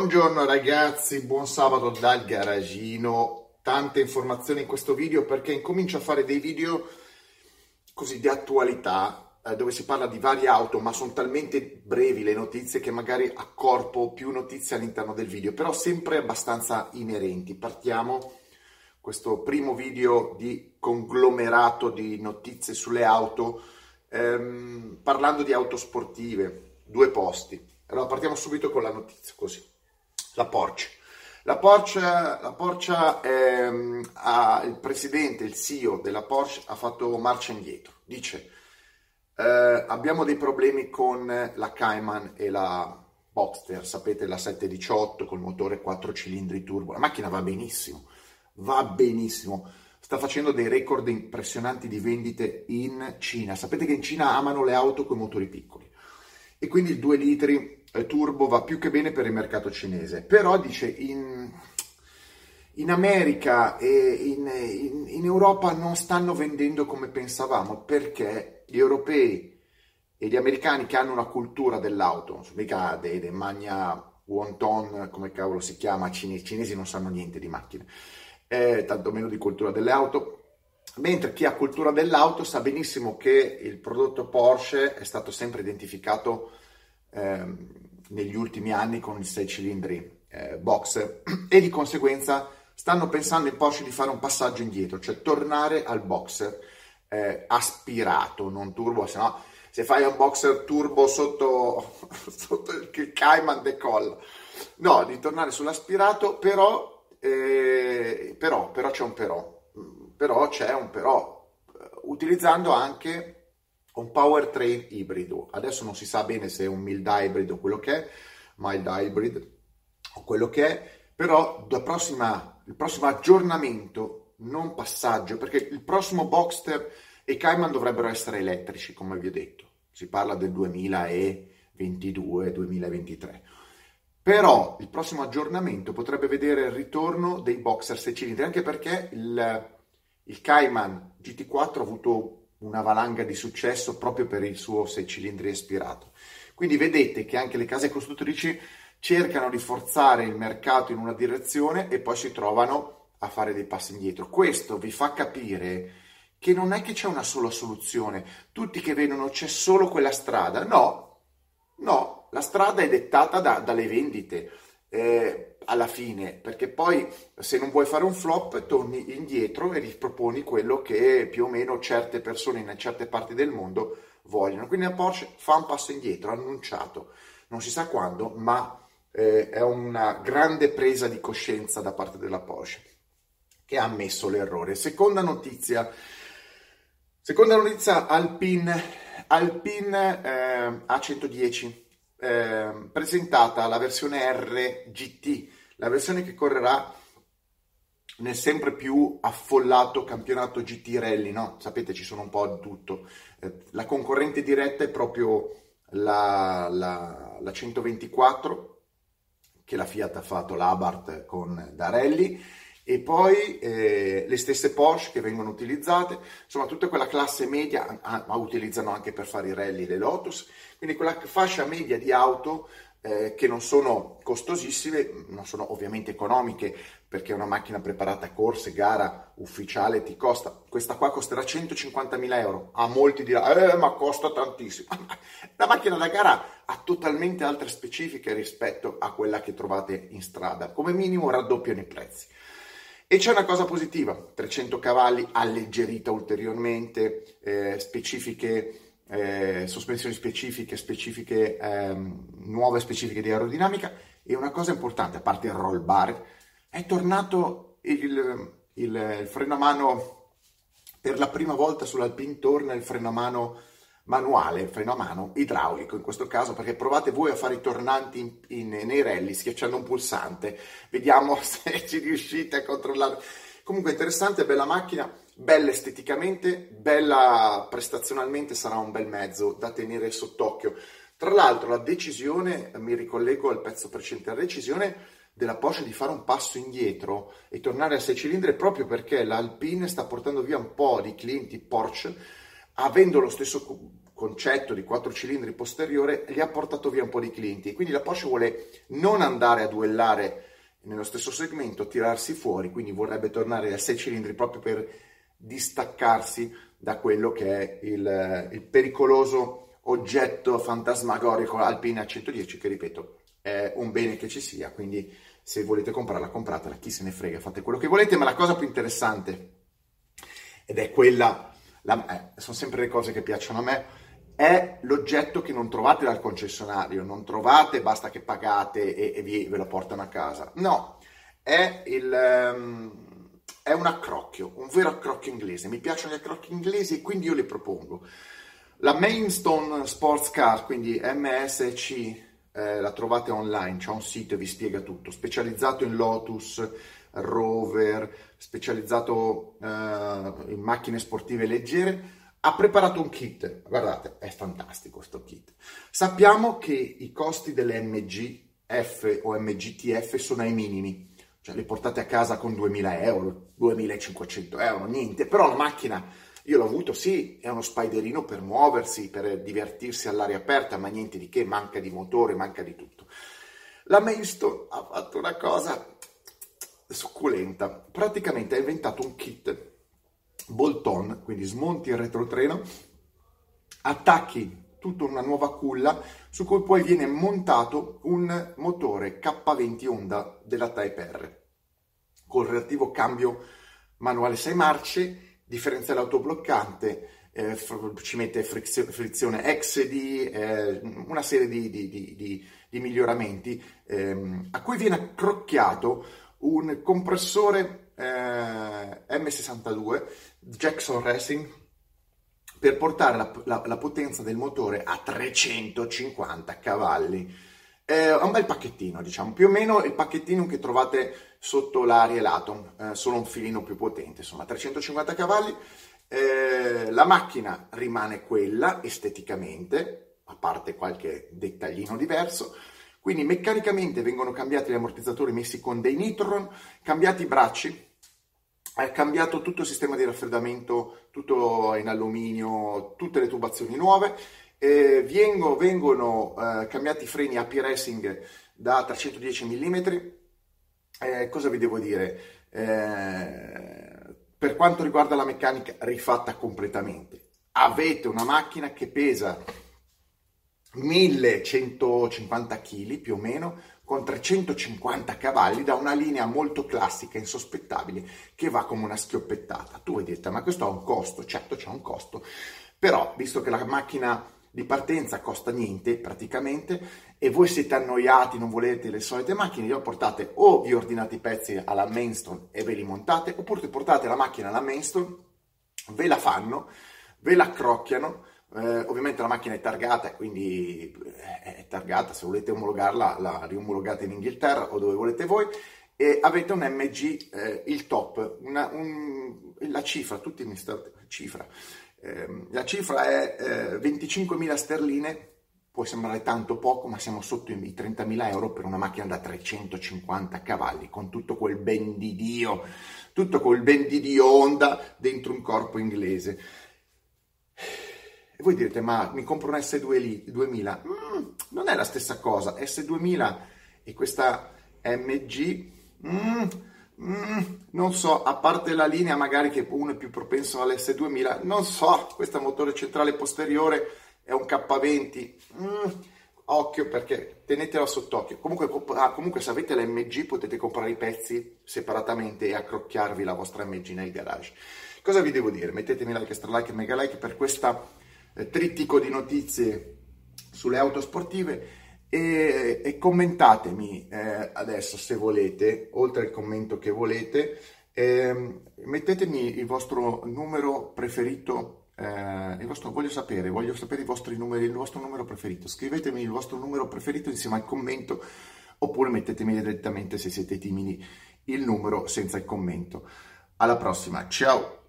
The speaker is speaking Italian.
Buongiorno ragazzi, buon sabato dal garagino. Tante informazioni in questo video perché incomincio a fare dei video così di attualità eh, dove si parla di varie auto, ma sono talmente brevi le notizie che magari accorpo più notizie all'interno del video, però sempre abbastanza inerenti. Partiamo questo primo video di conglomerato di notizie sulle auto, ehm, parlando di auto sportive, due posti. Allora partiamo subito con la notizia, così. La Porsche. La Porsche, la Porsche ehm, ha, il presidente, il CEO della Porsche ha fatto marcia indietro. Dice, eh, abbiamo dei problemi con la Cayman e la Boxster, sapete la 718 col motore 4 cilindri turbo. La macchina va benissimo, va benissimo. Sta facendo dei record impressionanti di vendite in Cina. Sapete che in Cina amano le auto con motori piccoli e quindi il 2 litri eh, turbo va più che bene per il mercato cinese. Però dice in, in America e in, in, in, Europa non stanno vendendo come pensavamo perché gli europei e gli americani che hanno una cultura dell'auto, non sono mica dei, dei magna wonton, come cavolo si chiama, cinesi, cinesi non sanno niente di macchine, eh, tantomeno di cultura delle auto, mentre chi ha cultura dell'auto sa benissimo che il prodotto Porsche è stato sempre identificato ehm, negli ultimi anni con il 6 cilindri eh, boxer e di conseguenza stanno pensando in Porsche di fare un passaggio indietro, cioè tornare al boxer eh, aspirato, non turbo, se no se fai un boxer turbo sotto, sotto il Cayman decolla. No, di tornare sull'aspirato, però, eh, però, però c'è un però però c'è un però, eh, utilizzando anche un powertrain ibrido. Adesso non si sa bene se è un mild hybrid o quello che è, mild hybrid o quello che è, però prossima, il prossimo aggiornamento, non passaggio, perché il prossimo Boxster e Cayman dovrebbero essere elettrici, come vi ho detto. Si parla del 2022-2023. Però il prossimo aggiornamento potrebbe vedere il ritorno dei boxer 6 cilindri, anche perché il, il Cayman GT4 ha avuto una valanga di successo proprio per il suo 6 cilindri aspirato. Quindi vedete che anche le case costruttrici cercano di forzare il mercato in una direzione e poi si trovano a fare dei passi indietro. Questo vi fa capire che non è che c'è una sola soluzione, tutti che vedono c'è solo quella strada. No, no, la strada è dettata da, dalle vendite. Eh, alla fine, perché poi se non vuoi fare un flop torni indietro e riproponi quello che più o meno certe persone in certe parti del mondo vogliono. Quindi la Porsche fa un passo indietro, annunciato, non si sa quando, ma eh, è una grande presa di coscienza da parte della Porsche che ha ammesso l'errore. Seconda notizia, seconda notizia Alpine, Alpine eh, A110 eh, presentata la versione RGT la versione che correrà nel sempre più affollato campionato GT Rally, no? Sapete, ci sono un po' di tutto. Eh, la concorrente diretta è proprio la, la, la 124, che la Fiat ha fatto l'Abarth con Darelli, e poi eh, le stesse Porsche che vengono utilizzate, insomma tutta quella classe media, ma utilizzano anche per fare i rally le Lotus, quindi quella fascia media di auto eh, che non sono costosissime, non sono ovviamente economiche perché una macchina preparata a corse, gara ufficiale ti costa, questa qua costerà 150.000 euro, a molti dirà, eh ma costa tantissimo, la macchina da gara ha totalmente altre specifiche rispetto a quella che trovate in strada, come minimo raddoppiano i prezzi. E c'è una cosa positiva, 300 cavalli alleggerita ulteriormente, eh, specifiche eh, sospensioni specifiche, specifiche ehm, nuove specifiche di aerodinamica. E una cosa importante, a parte il roll bar, è tornato il, il, il freno a mano per la prima volta sull'Alpine torna il freno a mano manuale, freno a mano idraulico in questo caso, perché provate voi a fare i tornanti in, in, nei rally schiacciando un pulsante, vediamo se ci riuscite a controllare. Comunque interessante, bella macchina, bella esteticamente, bella prestazionalmente, sarà un bel mezzo da tenere sott'occhio. Tra l'altro la decisione, mi ricollego al pezzo precedente, la decisione della Porsche di fare un passo indietro e tornare a 6 cilindri proprio perché l'Alpine sta portando via un po' di clienti Porsche avendo lo stesso concetto di quattro cilindri posteriore gli ha portato via un po' di clienti. Quindi la Porsche vuole non andare a duellare nello stesso segmento, tirarsi fuori, quindi vorrebbe tornare a sei cilindri proprio per distaccarsi da quello che è il, il pericoloso oggetto fantasmagorico Alpine A110 che ripeto è un bene che ci sia, quindi se volete comprarla compratela, chi se ne frega, fate quello che volete, ma la cosa più interessante ed è quella, la, eh, sono sempre le cose che piacciono a me, è l'oggetto che non trovate dal concessionario, non trovate, basta che pagate e, e vi, ve lo portano a casa. No, è, il, um, è un accrocchio, un vero accrocchio inglese. Mi piacciono gli accrocchi inglesi e quindi io li propongo. La Mainstone Sports Car, quindi MSC, eh, la trovate online, c'è un sito e vi spiega tutto, specializzato in Lotus, Rover, specializzato eh, in macchine sportive leggere ha preparato un kit, guardate, è fantastico questo kit. Sappiamo che i costi delle MGF o MGTF sono ai minimi, cioè li portate a casa con 2000 euro, 2500 euro, niente, però la macchina, io l'ho avuto, sì, è uno spiderino per muoversi, per divertirsi all'aria aperta, ma niente di che, manca di motore, manca di tutto. La Mainstone ha fatto una cosa succulenta, praticamente ha inventato un kit bolt-on, quindi smonti il retrotreno, attacchi tutta una nuova culla su cui poi viene montato un motore K20 Honda della Type R con relativo cambio manuale 6 marce, differenziale autobloccante, eh, ci mette frizione, frizione XD, eh, una serie di, di, di, di miglioramenti ehm, a cui viene accrocchiato un compressore eh, M62 Jackson Racing per portare la, la, la, potenza del motore a 350 cavalli. È un bel pacchettino, diciamo, più o meno il pacchettino che trovate sotto l'Ariel Atom, eh, solo un filino più potente, insomma, 350 cavalli. Eh, la macchina rimane quella esteticamente, a parte qualche dettaglino diverso. Quindi meccanicamente vengono cambiati gli ammortizzatori messi con dei Nitron, cambiati i bracci, è cambiato tutto il sistema di raffreddamento, tutto in alluminio, tutte le tubazioni nuove. Eh, vengo, vengono eh, cambiati i freni AP Racing da 310 mm. Eh, cosa vi devo dire? Eh, per quanto riguarda la meccanica, rifatta completamente. Avete una macchina che pesa 1150 kg più o meno, con 350 cavalli da una linea molto classica, e insospettabile, che va come una schioppettata. Tu vuoi dire, ma questo ha un costo? Certo c'è un costo, però visto che la macchina di partenza costa niente praticamente e voi siete annoiati, non volete le solite macchine, glielo portate o vi ordinate i pezzi alla Mainstone e ve li montate, oppure portate la macchina alla Mainstone, ve la fanno, ve la accrocchiano, eh, ovviamente la macchina è targata, quindi eh, è targata, se volete omologarla la riomologate in Inghilterra o dove volete voi. E avete un MG, eh, il top, una, un, la cifra, tutti mi state, cifra, eh, la cifra è 25.000 sterline, può sembrare tanto poco, ma siamo sotto i 30.000 euro per una macchina da 350 cavalli, con tutto quel ben di Dio, tutto quel ben di Dio Honda dentro un corpo inglese. E voi direte, ma mi compro un S2000? Mm, non è la stessa cosa. S2000 e questa MG, mm, mm, non so, a parte la linea magari che uno è più propenso all'S2000, non so, questo motore centrale posteriore è un K20. Mm, occhio perché tenetela sott'occhio. Comunque, ah, comunque se avete l'MG potete comprare i pezzi separatamente e accrocchiarvi la vostra MG nel garage. Cosa vi devo dire? Mettetemi like, extra mega like per questa trittico di notizie sulle auto sportive e, e commentatemi eh, adesso se volete, oltre al commento che volete, eh, mettetemi il vostro numero preferito, eh, il vostro, voglio sapere, voglio sapere i vostri numeri, il vostro numero preferito, scrivetemi il vostro numero preferito insieme al commento oppure mettetemi direttamente se siete timidi il numero senza il commento. Alla prossima, ciao!